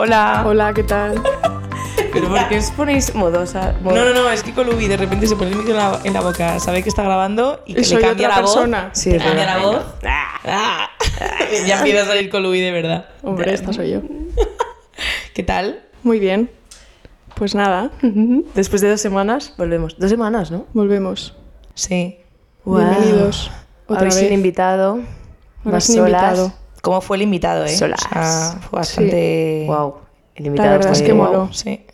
Hola. Hola, ¿qué tal? ¿Pero por qué os ponéis modosa? No, no, no, es que Colubi de repente se pone el micro en la, en la boca, sabe que está grabando y que le cambia otra la persona. voz. Sí, le cambia la voz. Ah. ya empieza a salir Colubi de verdad. Hombre, esta soy yo. ¿Qué tal? Muy bien. Pues nada, Después de dos semanas, volvemos. Dos semanas, ¿no? volvemos. Sí. Bienvenidos. Otra Habéis vez. sin invitado. Ahora solas. invitado. ¿Cómo fue el invitado, eh? Solas. O sea, fue bastante... Wow. El invitado verdad es que moló. Sí.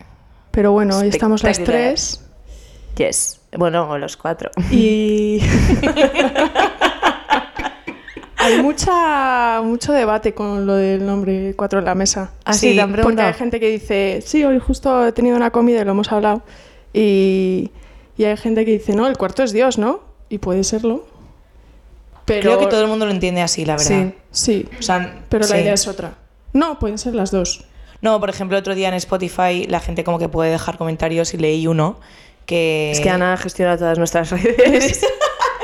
Pero bueno, hoy estamos las tres Yes. Bueno, o los cuatro. y... Hay mucha, mucho debate con lo del nombre Cuatro en la Mesa. Ah, sí, Sí, Porque hay gente que dice, sí, hoy justo he tenido una comida y lo hemos hablado. Y, y hay gente que dice, no, el cuarto es Dios, ¿no? Y puede serlo. Pero, Creo que todo el mundo lo entiende así, la verdad. Sí. Sí, O sea, pero la sí. idea es otra. No, pueden ser las dos. No, por ejemplo, otro día en Spotify la gente como que puede dejar comentarios y leí uno que... Es que Ana gestiona todas nuestras redes.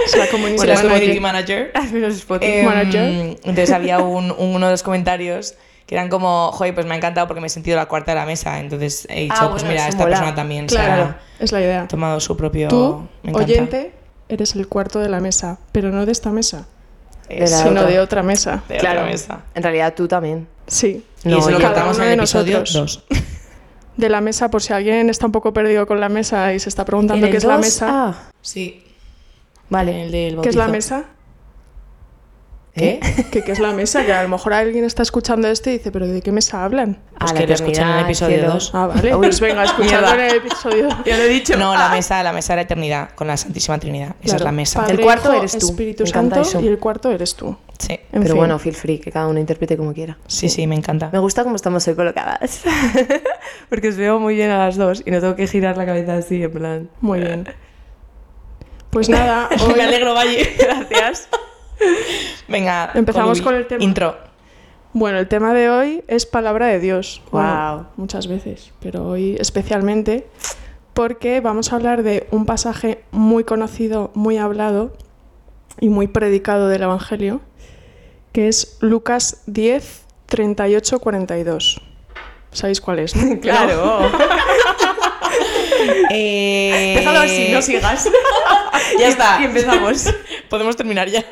Es la la Bueno, community manager. Em, Manager. entonces había un, un- uno de los comentarios que eran como, joder, pues me ha encantado porque me he sentido la cuarta de la mesa. Entonces he dicho, Ah, pues bueno, mira, esta mola. persona también se Claro, ha es la idea. tomado su propio... Tú, me oyente, eres el cuarto de la mesa, pero no de esta mesa, De la sino otra. de otra mesa. De Claro. otra mesa. En realidad tú también. Sí. y eso lo yo- contamos en cada el uno de episodio nosotros. 2. De la mesa, por si alguien está un poco perdido con la mesa y se está preguntando ¿En qué es la dos? mesa. Ah, Sí. vale. El del ¿Qué es la mesa? ¿Qué? ¿Qué, qué es la mesa? Que a lo mejor alguien está escuchando esto y dice, ¿pero de qué mesa hablan? Pues Ah, que lo escuchen en el episodio cielo. 2. Ah, vale. Uy, Pues venga, escuchando mierda. en el episodio. Ya lo he dicho. No, la mesa, la mesa de la eternidad, con la Santísima Trinidad. Esa es la mesa. Padre, El cuarto eres tú. Espíritu Me encanta Santo eso. y el cuarto eres tú. Sí. En Pero fin. bueno, feel free, que cada uno interprete como quiera. Sí, sí, me encanta. Me gusta cómo estamos hoy colocadas. Porque os veo muy bien a las dos y no tengo que girar la cabeza así, en plan. Muy bien. Pues nada, hoy Me alegro, Valle. Gracias. Venga, Empezamos con el tema. Intro. Bueno, el tema de hoy es palabra de Dios. Bueno, Guau. muchas veces, pero hoy especialmente porque vamos a hablar de un pasaje muy conocido, muy hablado y muy predicado del Evangelio, que es Lucas 10, 38, 42. ¿Sabéis cuál es? Claro. Eh... Déjalo así, no sigas. Ya está. Y empezamos. Podemos terminar ya.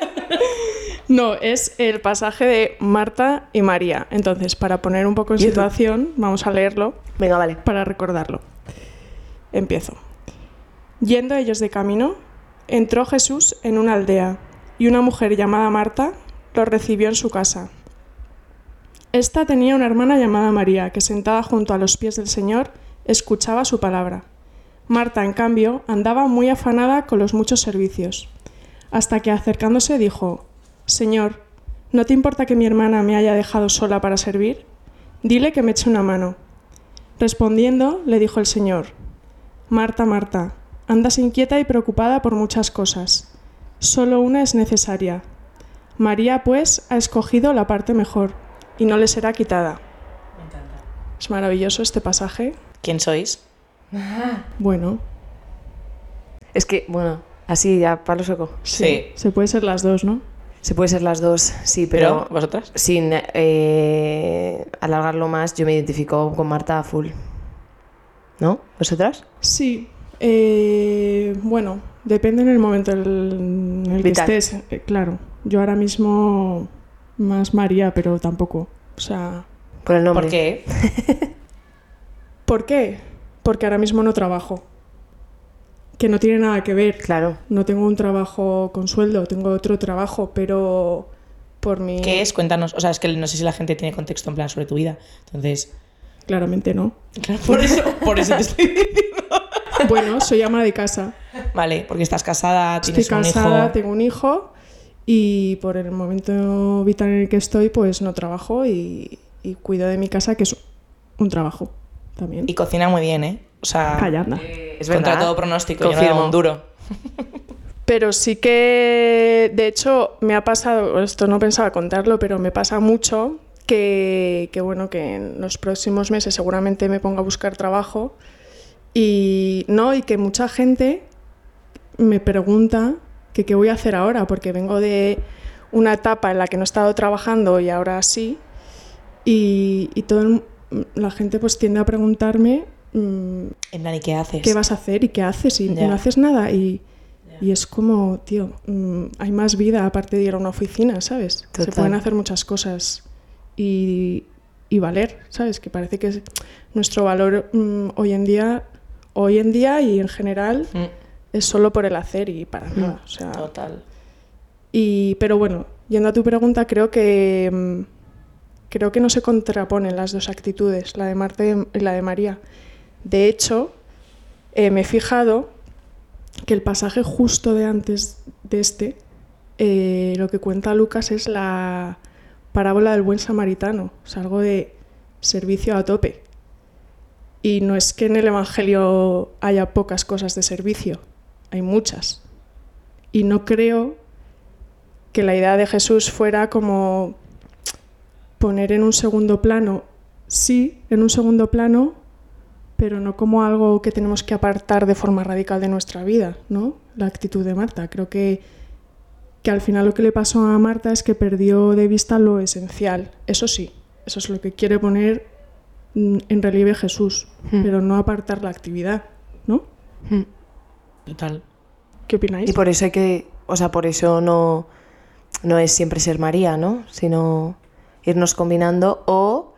No, es el pasaje de Marta y María. Entonces, para poner un poco en situación, vamos a leerlo Venga, vale. para recordarlo. Empiezo. Yendo ellos de camino, entró Jesús en una aldea y una mujer llamada Marta lo recibió en su casa. Esta tenía una hermana llamada María que sentada junto a los pies del Señor escuchaba su palabra. Marta, en cambio, andaba muy afanada con los muchos servicios, hasta que acercándose dijo, Señor, ¿no te importa que mi hermana me haya dejado sola para servir? Dile que me eche una mano. Respondiendo, le dijo el Señor, Marta, Marta, andas inquieta y preocupada por muchas cosas. Solo una es necesaria. María, pues, ha escogido la parte mejor, y no le será quitada. Es maravilloso este pasaje. ¿Quién sois? Bueno, Es que, bueno, así ya, palo seco. Sí. se puede ser las dos, ¿no? Se puede ser las dos, sí, ¿Pero pero. vosotras? sin eh, alargarlo más, yo me identifico con Marta a full. ¿No? ¿Vosotras? Sí. eh, bueno, depende en el momento el- en el que estés. eh, claro, yo ahora mismo más María, pero tampoco. O sea, Por el nombre. ¿Por qué? ¿por qué? Porque ahora mismo no trabajo. Que no tiene nada que ver. Claro. No tengo un trabajo con sueldo, tengo otro trabajo, pero por mi... ¿Qué es? Cuéntanos. O sea, es que no sé si la gente tiene contexto en plan sobre tu vida. Entonces, Claramente no. claro, por eso, por eso te estoy diciendo. Bueno, soy ama de casa. Vale, porque estás casada, Estoy tienes un casada, hijo. tengo un hijo y por el momento vital en el que estoy, pues no trabajo y, y cuido de mi casa, que es un trabajo también. Y cocina muy bien, ¿eh? O sea, Calla, anda. Es contra verdad. todo pronóstico, yo no Confirmo. un duro. Pero sí que, de hecho, me ha pasado, esto no pensaba contarlo, pero me pasa mucho que, que, bueno, que en los próximos meses seguramente me ponga a buscar trabajo y no, y que mucha gente me pregunta que qué voy a hacer ahora, porque vengo de una etapa en la que no he estado trabajando y ahora sí, y, y todo el- mm, la gente pues tiende a preguntarme mm, En plan, ¿y qué haces? qué vas a hacer y qué haces y no haces nada. Y, y es como, tío, mm, hay más vida aparte de ir a una oficina, ¿sabes? Se pueden hacer muchas cosas y, y valer, ¿sabes? Que parece que es nuestro valor mm, hoy en día, hoy en día y en general Mm, es solo por el hacer y para nada, o sea, Total. y, pero bueno, yendo a tu pregunta, creo que creo que no se contraponen las dos actitudes, la de Marta y la de María. De hecho, eh, me he fijado que el pasaje justo de antes de este, eh, lo que cuenta Lucas es la parábola del buen samaritano, o sea, algo de servicio a tope. Y no es que en el Evangelio haya pocas cosas de servicio, hay muchas. Y no creo que la idea de Jesús fuera como poner en un segundo plano, sí, en un segundo plano, pero no como algo que tenemos que apartar de forma radical de nuestra vida, ¿no? La actitud de Marta. Creo que, que al final lo que le pasó a Marta es que perdió de vista lo esencial. Eso sí, eso es lo que quiere poner mm, en relieve Jesús, Hmm. pero no apartar la actividad, ¿no? Mm. Total. ¿Qué opináis? Y por eso hay que, o sea, por eso no, no es siempre ser María, ¿no? Sino irnos combinando o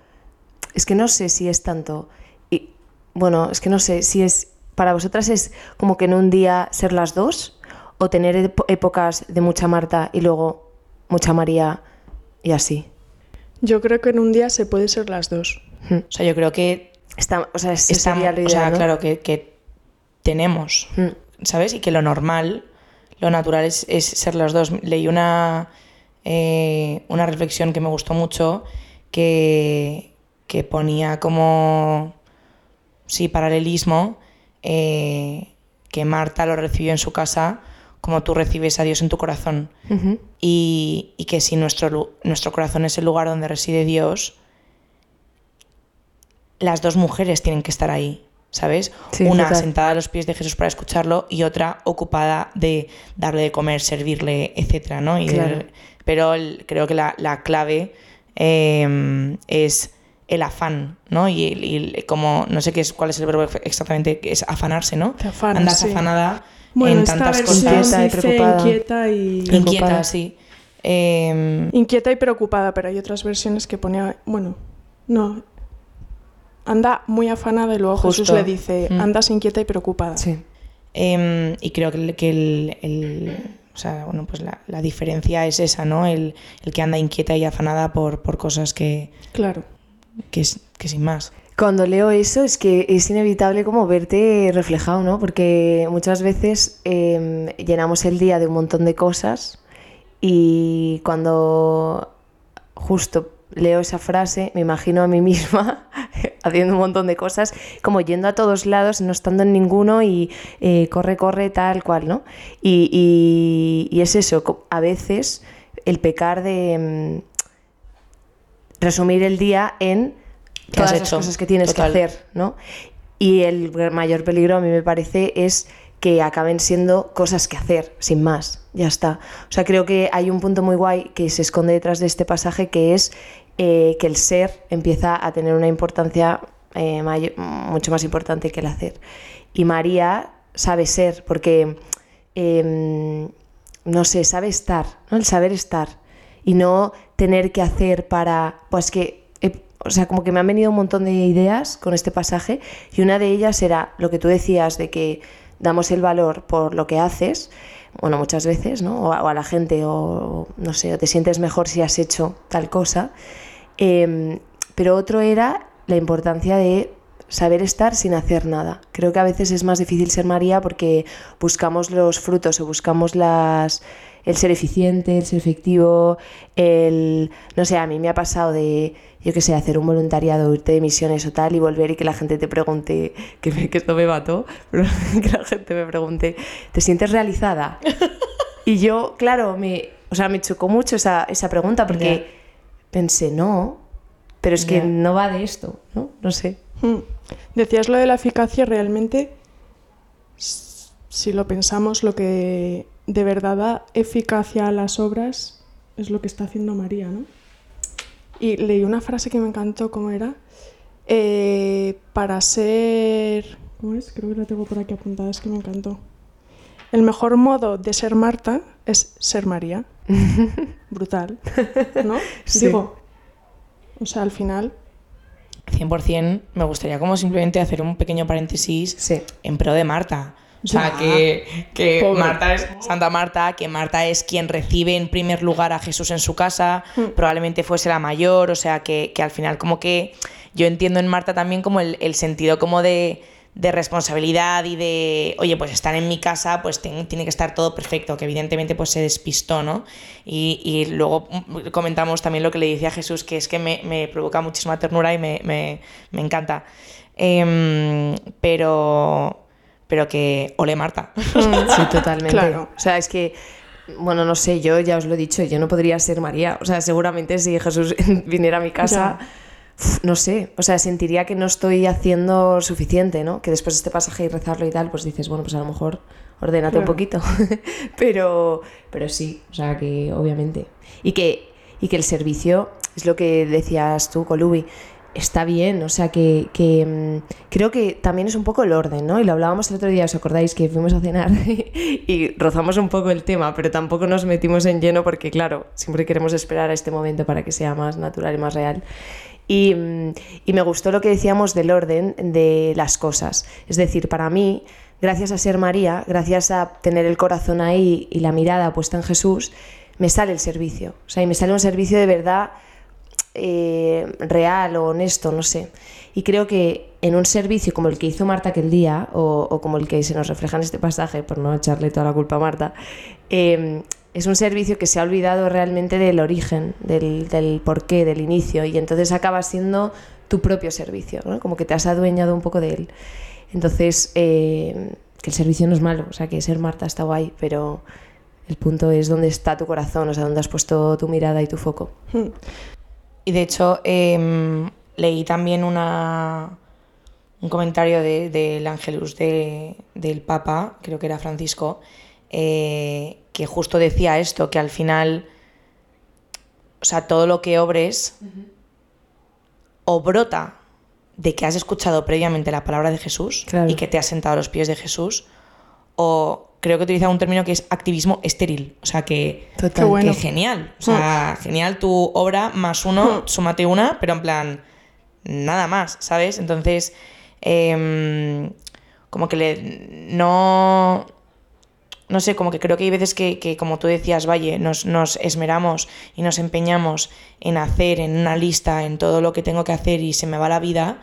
es que no sé si es tanto y bueno, es que no sé si es para vosotras es como que en un día ser las dos o tener épocas de mucha Marta y luego mucha María y así. Yo creo que en un día se puede ser las dos. Mm. O sea, yo creo que Está, o sea, estamos, sería lo o sea, ¿no? claro, que, que tenemos, Mm. ¿sabes? Y que lo normal, lo natural es, es ser las dos. Leí una, eh, una reflexión que me gustó mucho que, que ponía como, sí, paralelismo, eh, que Marta lo recibió en su casa como tú recibes a Dios en tu corazón. Y, y que si nuestro, nuestro corazón es el lugar donde reside Dios, las dos mujeres tienen que estar ahí, ¿sabes? Sí, Una total. sentada a los pies de Jesús para escucharlo y otra ocupada de darle de comer, servirle, etcétera, ¿no? Y Claro. pero el- creo que la, la clave eh, es el afán, ¿no? Y, el- y como, no sé qué es, cuál es el verbo exactamente, que es afanarse, ¿no? Te afanas, Andas sí. afanada Bueno, en tantas cosas. Inquieta y dice preocupada. inquieta y... Inquieta, Preocupada. sí. Eh, Inquieta y preocupada, pero hay otras versiones que ponía, bueno, no, anda muy afanada y luego Jesús Justo. le dice, Mm. andas inquieta y preocupada. Sí. Em, y creo que, el, que el- el- o sea, bueno, pues la, la diferencia es esa, ¿no? El, el que anda inquieta y afanada por, por cosas que, Claro. que, que sin más. Cuando leo eso es que es inevitable como verte reflejado, ¿no? Porque muchas veces eh, llenamos el día de un montón de cosas y cuando justo leo esa frase me imagino a mí misma haciendo un montón de cosas, como yendo a todos lados, no estando en ninguno y eh, corre, corre, tal cual, ¿no? Y, y- y es eso, a veces el pecar de mm, resumir el día en ¿Qué has todas las cosas que tienes Total. que hacer, ¿no? Y el mayor peligro a mí me parece es que acaben siendo cosas que hacer, sin más, ya está. O sea, creo que hay un punto muy guay que se esconde detrás de este pasaje, que es eh, que el ser empieza a tener una importancia eh, mucho más importante que el hacer. Y María sabe ser, porque, em, no sé, sabe estar, ¿no? El saber estar. Y no tener que hacer para, pues que, he- o sea, como que me han venido un montón de ideas con este pasaje y una de ellas era lo que tú decías de que damos el valor por lo que haces, bueno, muchas veces, ¿no? O a la gente, o no sé, o te sientes mejor si has hecho tal cosa. Em, pero otro era la importancia de saber estar sin hacer nada. Creo que a veces es más difícil ser María porque buscamos los frutos o buscamos las el ser eficiente, el ser efectivo, el no sé, a mí me ha pasado de yo qué sé, hacer un voluntariado, irte de misiones o tal y volver y que la gente te pregunte, que, me- que esto me mató, pero que la gente me pregunte, ¿te sientes realizada? Y yo, claro, me, o sea, me chocó mucho esa, esa pregunta porque. Pensé, no, pero es que no va de esto, ¿no? No sé. Mm. Decías lo de la eficacia, realmente, si lo pensamos, lo que de verdad da eficacia a las obras es lo que está haciendo María, ¿no? Y leí una frase que me encantó, ¿cómo era? eh, para ser... ¿Cómo es? Creo que la tengo por aquí apuntada, es que me encantó. El mejor modo de ser Marta es ser María. Brutal, ¿no? Sí. Digo, o sea, al final... 100% me gustaría como simplemente hacer un pequeño paréntesis Sí. en pro de Marta. O sea, que, que Pobre. Marta es Santa Marta, que Marta es quien recibe en primer lugar a Jesús en su casa, probablemente fuese la mayor, o sea, que, que al final como que yo entiendo en Marta también como el, el sentido como de, de responsabilidad y de, oye, pues estar en mi casa, pues ten- tiene que estar todo perfecto, que evidentemente pues se despistó, ¿no? Y, y luego mm, comentamos también lo que le decía a Jesús, que es que me, me provoca muchísima ternura y me, me- me encanta. Em, pero, pero que ole Marta. Sí, totalmente. Claro. O sea, es que, bueno, no sé, yo ya os lo he dicho, yo no podría ser María. O sea, seguramente si Jesús viniera a mi casa, no sé, o sea, sentiría que no estoy haciendo suficiente, ¿no? Que después de este pasaje y rezarlo y tal, pues dices, bueno, pues a lo mejor ordénate un poquito. pero, pero sí, o sea, que obviamente. Y que, y que el servicio, es lo que decías tú, Colubi, está bien, o sea que, que, mm, creo que también es un poco el orden, ¿no? Y lo hablábamos el otro día, ¿os acordáis que fuimos a cenar y rozamos un poco el tema, pero tampoco nos metimos en lleno porque, claro, siempre queremos esperar a este momento para que sea más natural y más real. Y, mm, y me gustó lo que decíamos del orden de las cosas. Es decir, para mí, gracias a ser María, gracias a tener el corazón ahí y la mirada puesta en Jesús, me sale el servicio. O sea, y me sale un servicio de verdad eh, real o honesto, no sé. Y creo que en un servicio como el que hizo Marta aquel día, o, o como el que se nos refleja en este pasaje, por no echarle toda la culpa a Marta, eh, es un servicio que se ha olvidado realmente del origen, del, del porqué, del inicio, y entonces acaba siendo tu propio servicio, ¿no? como que te has adueñado un poco de él. Entonces, eh, que el servicio no es malo, o sea, que ser Marta está guay, pero el punto es dónde está tu corazón, o sea, dónde has puesto tu mirada y tu foco. Y de hecho, em, leí también un comentario de- del de- del Papa, creo que era Francisco, eh, que justo decía esto, que al final, o sea, todo lo que obres o brota de que has escuchado previamente la palabra de Jesús Claro. y que te has sentado a los pies de Jesús, o creo que utiliza un término que es activismo estéril, o sea que Total. Qué bueno. que genial. O sea, genial tu obra más uno, súmate una, pero en plan, nada más, ¿sabes? Entonces, em, como que le, no... No sé, como que creo que hay veces que, que, como tú decías, Valle, nos, nos esmeramos y nos empeñamos en hacer, en una lista, en todo lo que tengo que hacer y se me va la vida,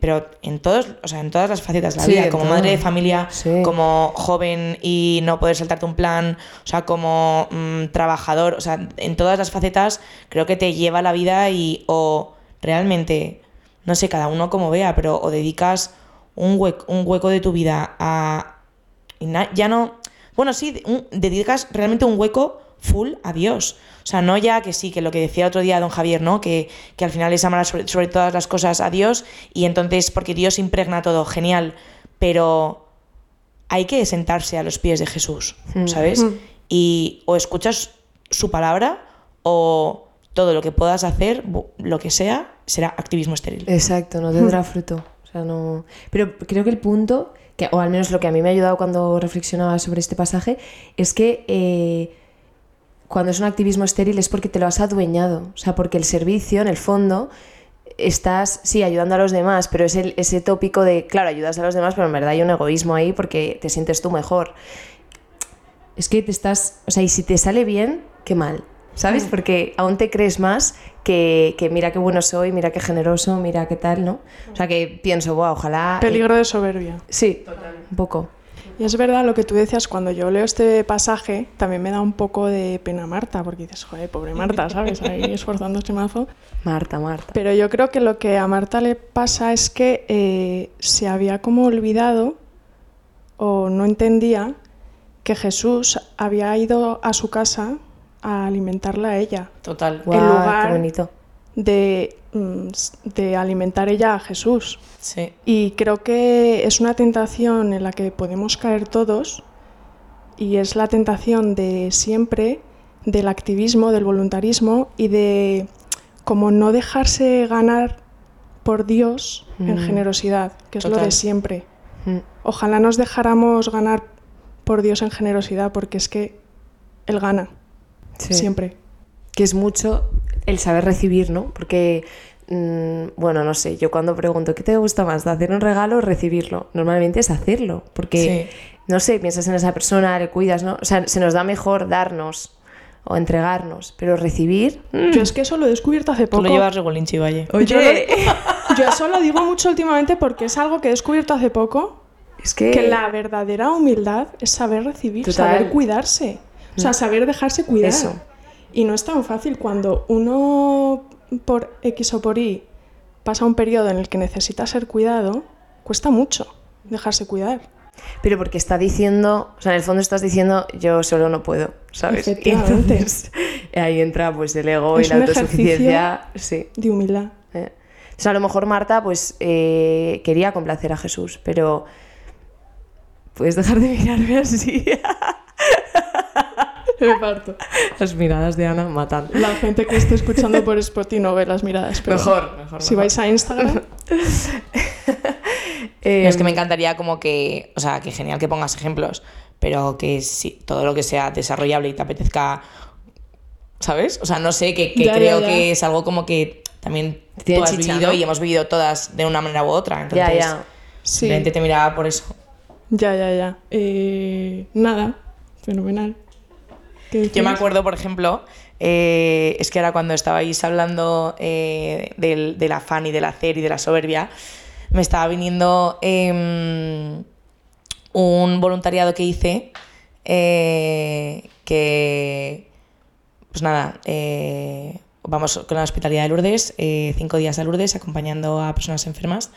pero en todos, o sea, en todas las facetas de la Sí, vida, como todo. madre de familia, Sí. como joven y no poder saltarte un plan, o sea, como mm, trabajador, o sea, en todas las facetas creo que te lleva la vida y o realmente, no sé, cada uno como vea, pero o dedicas un hueco, un hueco de tu vida a... y na- ya no... Bueno, sí, un- dedicas realmente un hueco full a Dios. O sea, no ya que sí, que lo que decía otro día don Javier, ¿no? Que, que al final es amar sobre, sobre todas las cosas a Dios y entonces, porque Dios impregna todo, genial, pero hay que sentarse a los pies de Jesús, ¿sabes? Y o escuchas su palabra o todo lo que puedas hacer, lo que sea, será activismo estéril. Exacto, no tendrá fruto. Sea, no... Pero creo que el punto, o al menos lo que a mí me ha ayudado cuando reflexionaba sobre este pasaje, es que eh, cuando es un activismo estéril es porque te lo has adueñado. O sea, porque el servicio, en el fondo, estás, sí, ayudando a los demás, pero es el- ese tópico de, claro, ayudas a los demás, pero en verdad hay un egoísmo ahí porque te sientes tú mejor. Es que te estás, o sea, y si te sale bien, qué mal, ¿sabes? Porque aún te crees más que, que mira qué bueno soy, mira qué generoso, mira qué tal, ¿no? O sea, que pienso, wow, ojalá... eh, Peligro de soberbia. sí, un poco. Y es verdad lo que tú decías, cuando yo leo este pasaje, también me da un poco de pena Marta, porque dices, joder, pobre Marta, ¿sabes? Ahí esforzándose mazo. Marta, Marta. Pero yo creo que lo que a Marta le pasa es que eh, se había como olvidado o no entendía que Jesús había ido a su casa a alimentarla a ella, Total. Lugar- qué bonito. de, mm, de alimentar ella a Jesús. Sí. Y creo que es una tentación en la que podemos caer todos y es la tentación de siempre del activismo, del voluntarismo y de como no dejarse ganar por Dios en Mm. generosidad, que es lo de siempre. Mm. Ojalá nos dejáramos ganar por Dios en generosidad, porque es que Él gana, Sí. siempre. que es mucho el saber recibir, ¿no? Porque, mm, bueno, no sé, yo cuando pregunto, ¿qué te gusta más? ¿De hacer un regalo o recibirlo? Normalmente es hacerlo, porque, no sé, piensas en esa persona, le cuidas, ¿no? O sea, se nos da mejor darnos o entregarnos, pero recibir... mm, Yo es que eso lo he descubierto hace Tú poco. lo llevas regulinchi, valle. Oye, Yo eso lo digo mucho últimamente porque es algo que he descubierto hace poco, es que... que la verdadera humildad es saber recibir, Total. Saber cuidarse. O sea, saber dejarse cuidar. Eso. Y no es tan fácil cuando uno por X o por Y pasa un periodo en el que necesita ser cuidado, cuesta mucho dejarse cuidar. Pero porque está diciendo, o sea, en el fondo estás diciendo, yo solo no puedo, ¿sabes? Y entonces, ahí entra pues el ego y Es la un autosuficiencia. Sí. De humildad. Eh. O sea, a lo mejor Marta pues eh, quería complacer a Jesús, pero puedes dejar de mirarme así. Me parto. Las miradas de Ana matan. La gente que esté escuchando por Spotify no ve las miradas, pero Mejor, mejor. si vais a Instagram, Eh, es que me encantaría como que, o sea, que genial que pongas ejemplos, pero que sí, todo lo que sea desarrollable y te apetezca, ¿sabes? O sea, no sé, que, que Ya, ya, creo ya. que es algo como que también Tiene tú has chicha, vivido ¿no? y hemos vivido todas de una manera u otra. Entonces, ya, ya. sí. simplemente te miraba por eso. Ya, ya, ya. Eh, nada, fenomenal. ¿Qué Yo me acuerdo, por ejemplo, eh, es que ahora cuando estabais hablando eh, del, del afán y del hacer y de la soberbia, me estaba viniendo em, un voluntariado que hice eh, que, pues nada, vamos con la hospitalidad de Lourdes, cinco días a Lourdes acompañando a personas enfermas.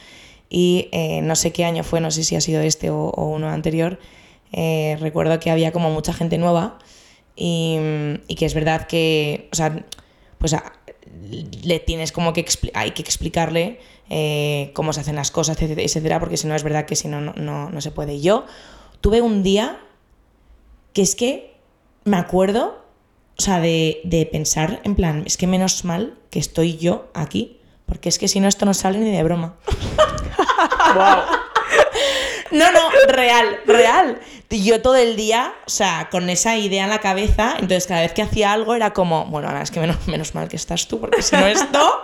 Y no sé qué año fue, no sé si ha sido este o, o uno anterior, recuerdo que había como mucha gente nueva y, que es verdad que, o sea, pues le tienes como que, hay que explicarle eh, cómo se hacen las cosas, etcétera, porque si no es verdad que si no, no, no, se puede. Yo tuve un día que es que me acuerdo, o sea, de, de pensar en plan, es que menos mal que estoy yo aquí, porque es que si no esto no sale ni de broma. No, no, real, real. Yo todo el día, o sea, con esa idea en la cabeza, entonces cada vez que hacía algo era como, bueno, Ana, es que menos, menos mal que estás tú, porque si no esto,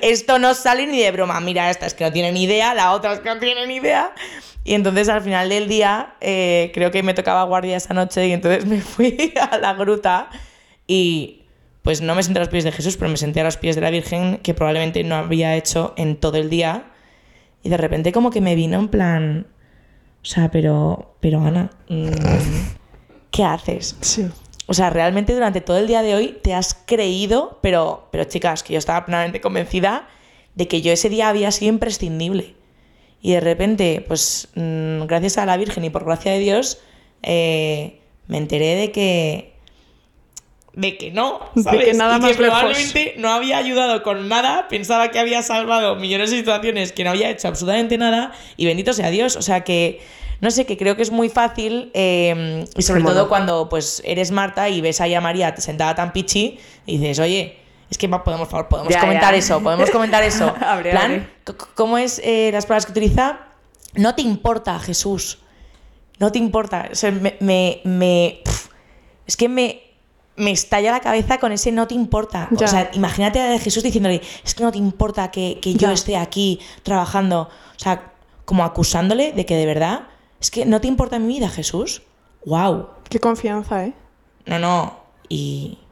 esto no sale ni de broma. Mira, esta es que no tiene ni idea, la otra es que no tiene ni idea. Y entonces al final del día, eh, creo que me tocaba guardia esa noche y entonces me fui a la gruta y pues no me senté a los pies de Jesús, pero me senté a los pies de la Virgen, que probablemente no había hecho en todo el día. Y de repente como que me vino en plan, o sea, pero, pero Ana, mm, ¿qué haces? Sí. O sea, realmente durante todo el día de hoy te has creído, pero, pero chicas, que yo estaba plenamente convencida de que yo ese día había sido imprescindible. Y de repente, pues mm, gracias a la Virgen y por gracia de Dios, eh, me enteré de que... De que no, De ¿sabes? que nada Y más lejos. probablemente no había ayudado con nada, pensaba que había salvado millones de situaciones, que no había hecho absolutamente nada, y bendito sea Dios. O sea que, no sé, que creo que es muy fácil, eh, y sobre todo cuando pues eres Marta y ves ahí a María sentada tan pichi, y dices, oye, es que podemos, por favor, podemos Ya, comentar ya. eso, podemos comentar eso. Abre, plan, abre. ¿Cómo es eh, las palabras que utiliza? No te importa, Jesús. No te importa. O sea, me, me- me- pf, es que me, me estalla la cabeza con ese no te importa. Ya. O sea, imagínate a Jesús diciéndole, es que no te importa que, que yo Ya. esté aquí trabajando. O sea, como acusándole de que de verdad, es que no te importa mi vida, Jesús. ¡Wow! Qué confianza, ¿eh? No, no. Y.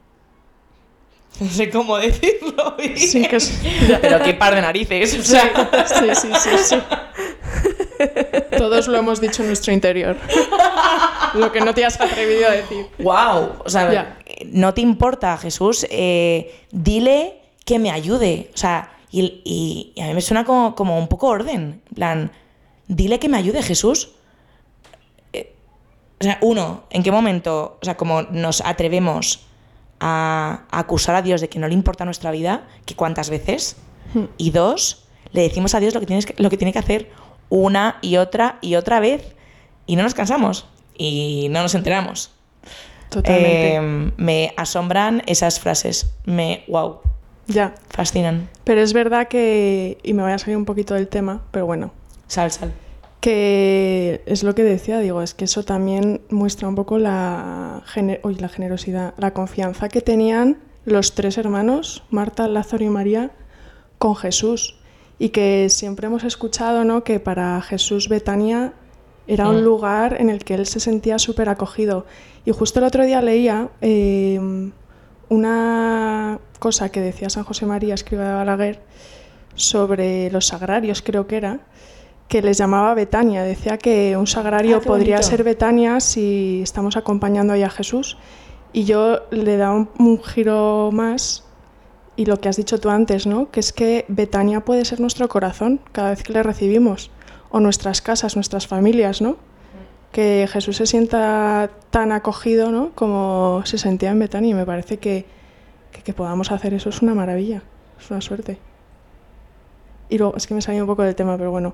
No sé cómo decirlo. bien. Sí, que es... Pero qué par de narices. O sea, Sí, sí, sí, sí. Todos lo hemos dicho en nuestro interior. Lo que no te has atrevido a decir. wow. O sea, no te importa, Jesús. eh, dile que me ayude. O sea, y, y- y a mí me suena como, como un poco orden. En plan, dile que me ayude, Jesús. Eh, o sea, uno, ¿en qué momento, o sea, como nos atrevemos a, a acusar a Dios de que no le importa nuestra vida, que cuántas veces? Hmm. Y dos, le decimos a Dios lo que, tienes que- lo que tiene que hacer una y otra y otra vez. Y no nos cansamos. Y no nos enteramos. Totalmente. Eh, me asombran esas frases. Me, wow. Ya. fascinan. Pero es verdad que, y me voy a salir un poquito del tema, pero bueno, Sal, sal. que es lo que decía, digo, es que eso también muestra un poco la, gene- uy, la generosidad, la confianza que tenían los tres hermanos, Marta, Lázaro y María, con Jesús. Y que siempre hemos escuchado ¿no? que para Jesús Betania era un Mm. lugar en el que él se sentía súper acogido. Y justo el otro día leía eh, una cosa que decía San José María, escriba de Balaguer, sobre los sagrarios, creo que era, que les llamaba Betania. Decía que un sagrario Ah, podría ser Betania si estamos acompañando ahí a Jesús. Y yo le da un, un giro más y lo que has dicho tú antes, ¿no? Que es que Betania puede ser nuestro corazón cada vez que le recibimos, o nuestras casas, nuestras familias, ¿no? Que Jesús se sienta tan acogido, ¿no? Como se sentía en Betania y me parece que, que, que podamos hacer eso es una maravilla, es una suerte. Y luego, es que me salió un poco del tema, pero bueno.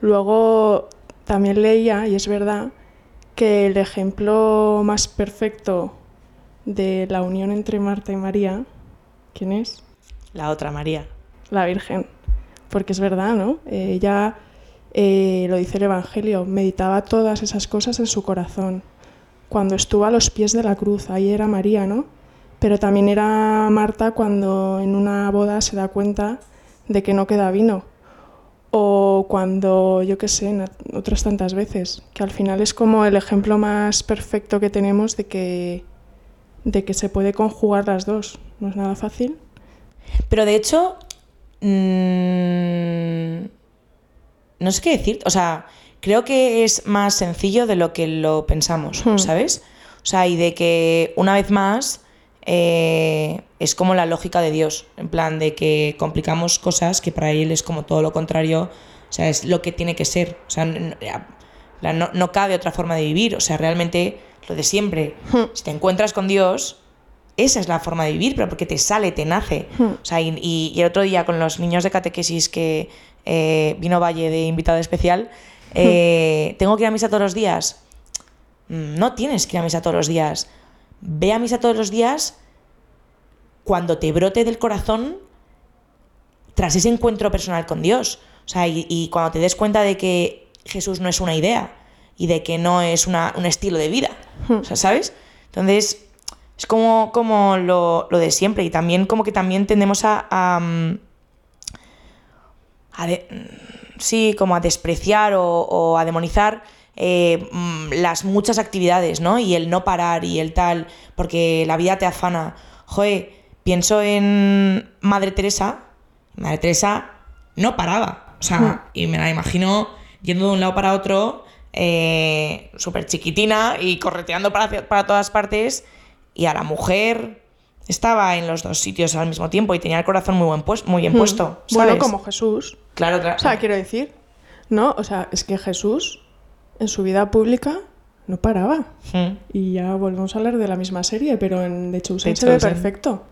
Luego también leía, y es verdad, que el ejemplo más perfecto de la unión entre Marta y María, ¿quién es? La otra, María. La Virgen. Porque es verdad, ¿no? Ella, eh, lo dice el Evangelio, meditaba todas esas cosas en su corazón. Cuando estuvo a los pies de la cruz, ahí era María, ¿no? Pero también era Marta cuando en una boda se da cuenta de que no queda vino. O cuando, yo qué sé, otras tantas veces. Que al final es como el ejemplo más perfecto que tenemos de que, de que se puede conjugar las dos. No es nada fácil. Pero de hecho, mm, no sé qué decir. O sea, creo que es más sencillo de lo que lo pensamos, Hmm. ¿sabes? O sea, y de que una vez más eh, es como la lógica de Dios, en plan de que complicamos cosas que para Él es como todo lo contrario, o sea, es lo que tiene que ser. O sea, no, no cabe otra forma de vivir. O sea, realmente lo de siempre. Si te encuentras con Dios, esa es la forma de vivir, pero porque te sale, te nace. O sea, y- y el otro día con los niños de catequesis que eh, vino Valle de invitado especial, eh, ¿tengo que ir a misa todos los días? Mm, No tienes que ir a misa todos los días. Ve a misa todos los días cuando te brote del corazón tras ese encuentro personal con Dios. O sea, y, y cuando te des cuenta de que Jesús no es una idea y de que no es una- un estilo de vida. O sea, ¿sabes? Entonces, es como, como lo, lo de siempre. Y también como que también tendemos a... a, mm, a de- mm, sí, como a despreciar o, o a demonizar eh, mm, las muchas actividades, ¿no? Y el no parar y el tal, porque la vida te afana. Joder, pienso en Madre Teresa. Madre Teresa no paraba. O sea, y me la imagino yendo de un lado para otro, eh, súper chiquitina y correteando para, para todas partes. Y a la mujer estaba en los dos sitios al mismo tiempo y tenía el corazón muy, buen pues- muy bien puesto. Bueno, como Jesús. Claro, claro. O sea, quiero decir, ¿no? O sea, es que Jesús en su vida pública no paraba. Mm. Y ya volvemos a hablar de la misma serie, pero en The Chosen The se ve perfecto.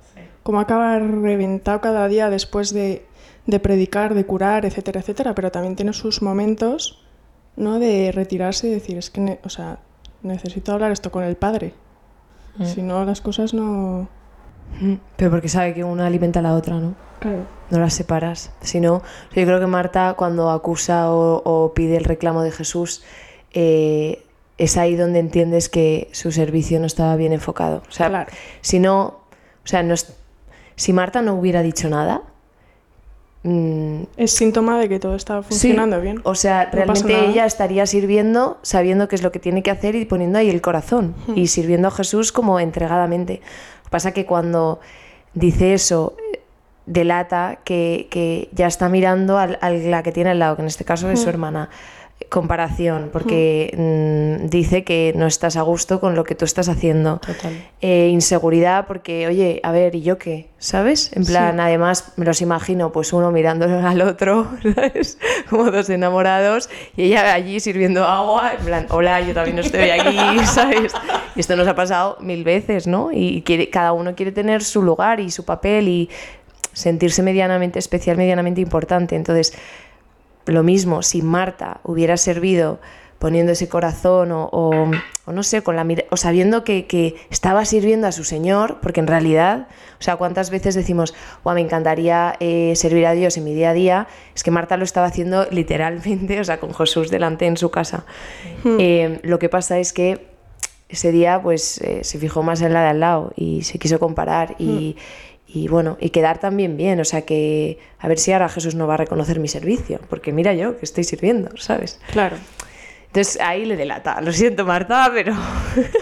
Cómo acaba reventado cada día después de, de predicar, de curar, etcétera, etcétera. Pero también tiene sus momentos, ¿no? De retirarse y decir, es que, o sea, necesito hablar esto con el padre. Mm. Si no, las cosas no... Mm, Pero porque sabe que una alimenta a la otra, ¿no? Claro. No las separas. Si no, yo creo que Marta cuando acusa o, o pide el reclamo de Jesús, eh, es ahí donde entiendes que su servicio no estaba bien enfocado. O sea, Claro. si no, o sea, no es- si Marta no hubiera dicho nada, mm, Es síntoma de que todo está Sí, funcionando bien. O sea, No realmente ella estaría sirviendo, sabiendo qué es lo que tiene que hacer y poniendo ahí el corazón Hmm. y sirviendo a Jesús como entregadamente. Pasa que cuando dice eso, delata que, que ya está mirando a la que tiene al lado, que en este caso es su hermana. Comparación, porque mm, dice que no estás a gusto con lo que tú estás haciendo. Total. Eh, inseguridad porque, oye, a ver, ¿y yo qué? ¿Sabes? En plan, además me los imagino, pues uno mirándolo al otro, ¿sabes? Como dos enamorados y ella allí sirviendo agua, en plan, hola, yo también estoy aquí, ¿sabes? Y esto nos ha pasado mil veces, ¿no? Y quiere, cada uno quiere tener su lugar y su papel y sentirse medianamente especial, medianamente importante. Entonces, lo mismo, si Marta hubiera servido poniendo ese corazón o, o- o no sé, con la mira- o sabiendo que, que estaba sirviendo a su Señor, porque en realidad, o sea, cuántas veces decimos, "Buah, me encantaría eh, servir a Dios en mi día a día, es que Marta lo estaba haciendo literalmente, o sea, con Jesús delante en su casa. Eh, lo que pasa es que ese día pues eh, se fijó más en la de al lado y se quiso comparar y, y bueno, y quedar también bien, o sea que a ver si ahora Jesús no va a reconocer mi servicio, porque mira yo que estoy sirviendo, ¿sabes? Claro. Entonces ahí le delata, lo siento Marta, pero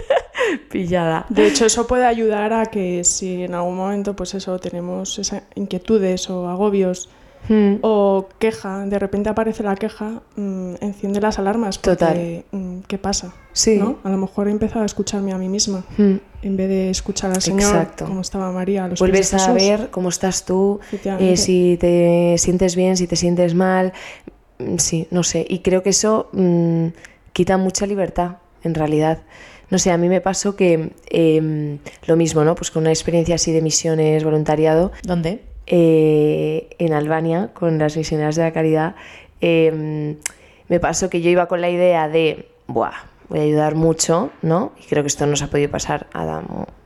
pillada. De hecho, eso puede ayudar a que si en algún momento, pues eso, tenemos esas inquietudes o agobios Mm, o queja, de repente aparece la queja, mm, enciende las alarmas. Porque, Total. mm, ¿Qué pasa? Sí. ¿No? A lo mejor he empezado a escucharme a mí misma mm. en vez de escuchar al Señor, Exacto. como estaba María. A los Vuelves a ver cómo estás tú, eh, si te sientes bien, si te sientes mal, mm, sí, no sé. Y creo que eso quita mucha libertad, en realidad. No sé, a mí me pasó que em, lo mismo, ¿no? Pues con una experiencia así de misiones, voluntariado, ¿Dónde? Eh, en Albania con las misioneras de la caridad, eh, me pasó que yo iba con la idea de, Buah, voy a ayudar mucho, ¿no? Y creo que esto nos ha podido pasar, a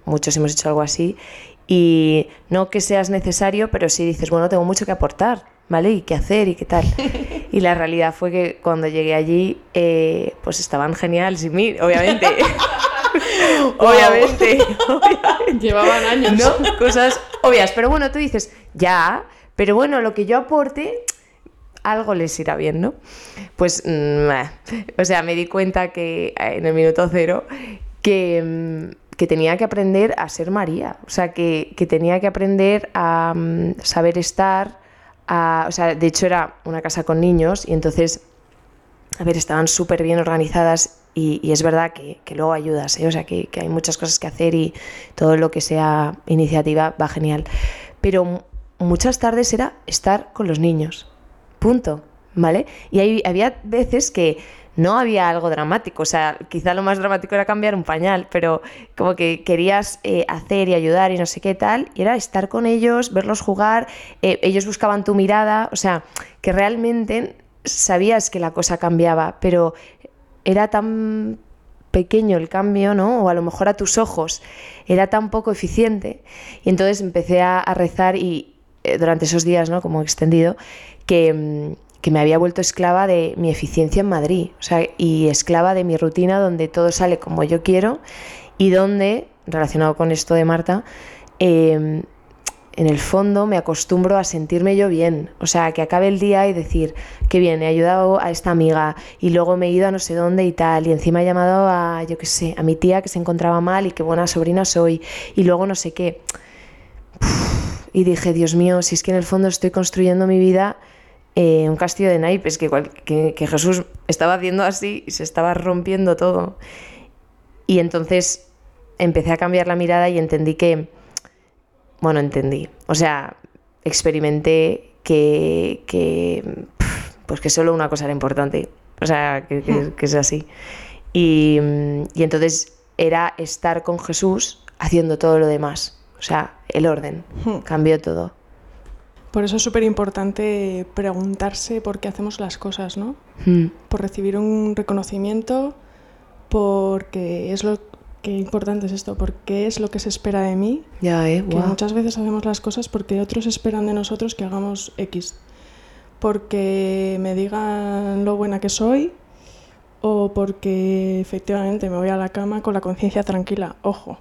muchos hemos hecho algo así, y no que seas necesario, pero sí dices, bueno, tengo mucho que aportar, ¿vale? Y qué hacer y qué tal. Y la realidad fue que cuando llegué allí, eh, pues estaban genial sin mí, obviamente. obviamente, obviamente. Llevaban años. ¿no? Cosas obvias. Pero bueno, tú dices, ya, pero bueno, lo que yo aporte, algo les irá bien, ¿no? Pues, mm, o sea, me di cuenta que eh, en el minuto cero que, mm, que tenía que aprender a ser María. O sea, que, que tenía que aprender a mm, saber estar. a- o sea, de hecho era una casa con niños y entonces a ver, estaban súper bien organizadas y, es verdad que, que luego ayudas, ¿eh? o sea, que, que hay muchas cosas que hacer y todo lo que sea iniciativa va genial. Pero mu- muchas tardes era estar con los niños, punto, ¿vale? Y había veces que no había algo dramático, o sea, quizá lo más dramático era cambiar un pañal, pero como que querías eh, hacer y ayudar y no sé qué tal, y era estar con ellos, verlos jugar, eh, ellos buscaban tu mirada, o sea, que realmente sabías que la cosa cambiaba, pero era tan pequeño el cambio, ¿no? O a lo mejor a tus ojos era tan poco eficiente. Y entonces empecé a, rezar y eh, durante esos días, ¿no? Como extendido, que, mm, que me había vuelto esclava de mi eficiencia en Madrid, o sea, y esclava de mi rutina donde todo sale como yo quiero y donde, relacionado con esto de Marta, eh, en el fondo me acostumbro a sentirme yo bien, o sea, que acabe el día y decir, qué bien, he ayudado a esta amiga y luego me he ido a no sé dónde y tal, y encima he llamado a, yo qué sé, a mi tía que se encontraba mal y qué buena sobrina soy, y luego no sé qué. Y dije, Dios mío, si es que en el fondo estoy construyendo mi vida eh, un castillo de naipes, que, cual- que, que Jesús estaba haciendo así y se estaba rompiendo todo. Y entonces empecé a cambiar la mirada y entendí que, bueno, entendí, o sea, experimenté que, que, pues que solo una cosa era importante, o sea, que, que- que es así. Y, y entonces era estar con Jesús haciendo todo lo demás, o sea, el orden, Hmm. cambió todo. Por eso es súper importante preguntarse por qué hacemos las cosas, ¿no? Mm, Por recibir un reconocimiento, porque es lo que importante es esto, porque es lo que se espera de mí. Ya, ¿eh? Que muchas veces hacemos las cosas porque otros esperan de nosotros que hagamos X. Porque me digan lo buena que soy o porque efectivamente me voy a la cama con la conciencia tranquila. Ojo.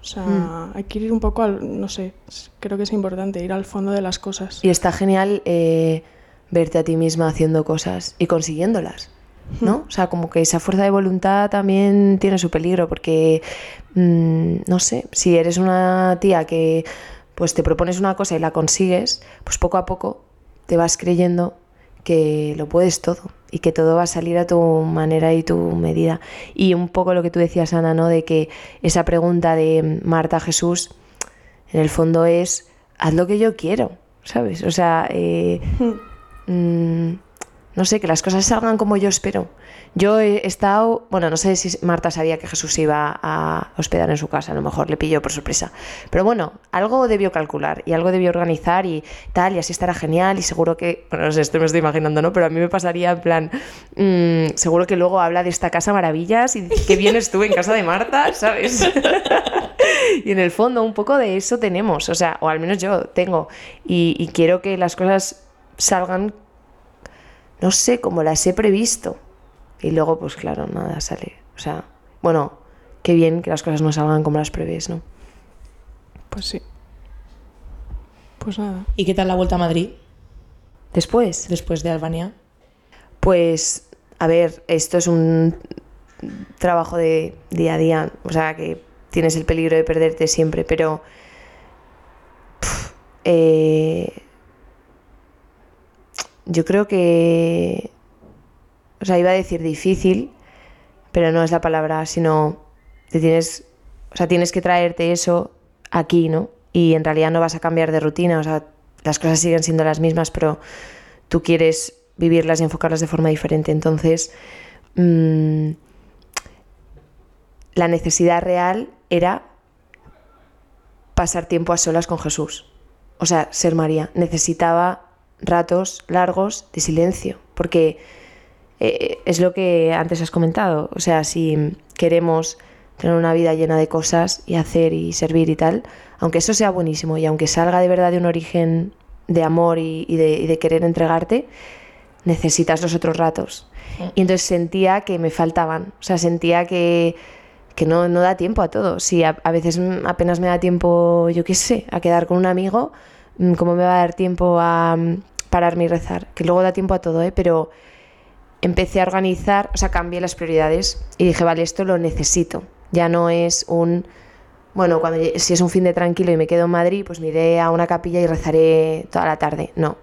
O sea, Mm. hay que ir un poco al, no sé, creo que es importante ir al fondo de las cosas. Y está genial eh, verte a ti misma haciendo cosas y consiguiéndolas, ¿no? O sea, como que esa fuerza de voluntad también tiene su peligro, porque, mm, no sé, si eres una tía que pues te propones una cosa y la consigues, pues poco a poco te vas creyendo que lo puedes todo y que todo va a salir a tu manera y tu medida. Y un poco lo que tú decías, Ana, ¿no? De que esa pregunta de Marta Jesús, en el fondo es, haz lo que yo quiero, ¿sabes? O sea, eh, mm, no sé, que las cosas salgan como yo espero. Yo he estado, bueno, no sé si Marta sabía que Jesús iba a hospedar en su casa, a lo mejor le pilló por sorpresa. Pero bueno, algo debió calcular y algo debió organizar y tal, y así estará genial y seguro que, bueno, no sé, esto me estoy imaginando, ¿no? Pero a mí me pasaría en plan, mm, seguro que luego habla de esta casa maravillas y qué bien estuve en casa de Marta, ¿sabes? y en el fondo un poco de eso tenemos, o sea, o al menos yo tengo, y, y quiero que las cosas salgan, no sé, como las he previsto. Y luego, pues claro, nada sale. O sea, bueno, qué bien que las cosas no salgan como las prevés, ¿no? Pues sí. Pues nada. ¿Y qué tal la vuelta a Madrid Después, después de Albania? pues, a ver, esto es un trabajo de día a día, o sea, que tienes el peligro de perderte siempre, pero... eh, yo creo que... O sea, iba a decir difícil, pero no es la palabra, sino te tienes, o sea, tienes que traerte eso aquí, ¿no? Y en realidad no vas a cambiar de rutina, o sea, las cosas siguen siendo las mismas, pero tú quieres vivirlas y enfocarlas de forma diferente. Entonces, mm, la necesidad real era pasar tiempo a solas con Jesús. O sea, ser María. Necesitaba ratos largos de silencio, porque eh, es lo que antes has comentado. O sea, si queremos tener una vida llena de cosas y hacer y servir y tal, aunque eso sea buenísimo y aunque salga de verdad de un origen de amor y, y de, y de querer entregarte, necesitas los otros ratos. Y entonces sentía que me faltaban, o sea, sentía que, que no, no da tiempo a todo. Si a, a veces mm, apenas me da tiempo, yo qué sé, a quedar con un amigo, ¿cómo me va a dar tiempo a mm, pararme y rezar? Que luego da tiempo a todo, ¿eh? Pero empecé a organizar, o sea, cambié las prioridades y dije, vale, esto lo necesito. Ya no es un, bueno, cuando si es un fin de tranquilo y me quedo en Madrid, pues me iré a una capilla y rezaré toda la tarde. No.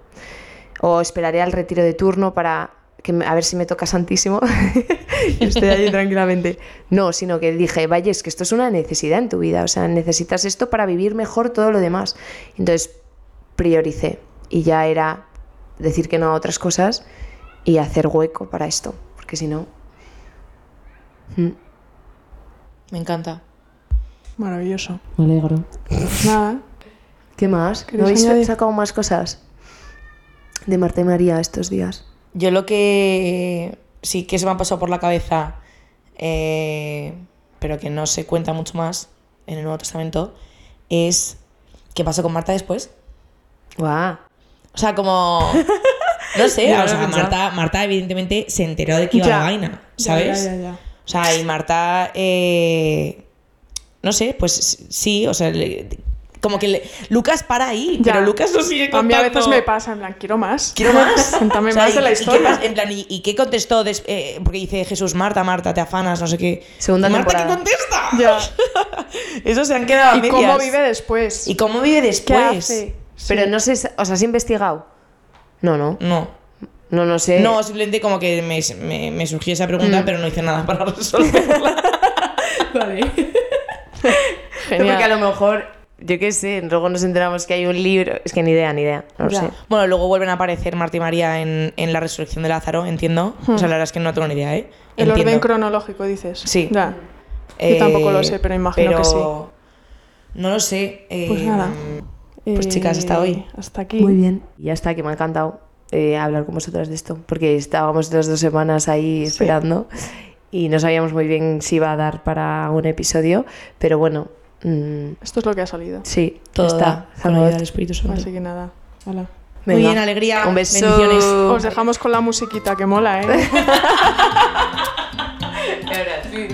O esperaré al retiro de turno para que a ver si me toca Santísimo y estoy allí tranquilamente. No, sino que dije, vaya, es que esto es una necesidad en tu vida, o sea, necesitas esto para vivir mejor todo lo demás. Entonces prioricé y ya era decir que no a otras cosas y hacer hueco para esto, porque si no... mm. Me encanta. Maravilloso. Me alegro. Nada. ¿Qué más? ¿No ¿Queréis habéis añadir? sacado más cosas de Marta y María estos días? Yo lo que sí que se me ha pasado por la cabeza, eh, pero que no se cuenta mucho más en el Nuevo Testamento, es qué pasó con Marta después. ¡Guau! O sea, como... No sé, Ya o sea. Marta, Marta evidentemente se enteró de que iba Ya. la vaina, ¿sabes? ya, ya, ya. O sea, y Marta, eh, no sé, pues sí, o sea, le- como que le- Lucas para ahí, Ya. pero Lucas no sigue A mí a veces me pasa, en plan, quiero más. Quiero más. Cuéntame O sea, más y- de la y qué historia. en plan, ¿y, y qué contestó? des- eh, porque dice Jesús, Marta, Marta, te afanas, no sé qué. Segunda ¿Y Marta qué contesta? Ya. Eso se han quedado a ¿Y cómo medias. vive después? ¿Y cómo vive ¿Qué después? Pero no sé, o sea, ¿has investigado? No, no. No. No, no sé. No, simplemente como que me, me, me surgió esa pregunta, Mm. pero no hice nada para resolverla. Vale. Genial. Porque a lo mejor, yo qué sé, luego nos enteramos que hay un libro. Es que ni idea, ni idea. No lo sé. Bueno, luego vuelven a aparecer Marta y María en, en la resurrección de Lázaro, entiendo. O sea, la verdad es que no tengo ni idea, ¿eh? Hmm. El Entiendo. orden cronológico, dices. Sí. Ya. Yo tampoco lo Eh, sé, pero imagino que sí. No lo sé. eh, Pues nada. Pues chicas, hasta hoy. Eh, Hasta aquí. Muy bien. Y ya está, que me ha encantado eh, hablar con vosotras de esto. Porque estábamos las dos semanas ahí esperando y no sabíamos muy bien si iba a dar para un episodio. Pero bueno, mm, Esto es lo que ha salido. sí, Todo está. ayuda del Espíritu Santo. Así que nada. Hola. Muy bien, alegría. Un beso. Bendiciones. Os dejamos con la musiquita que mola, ¿eh? Ahora sí,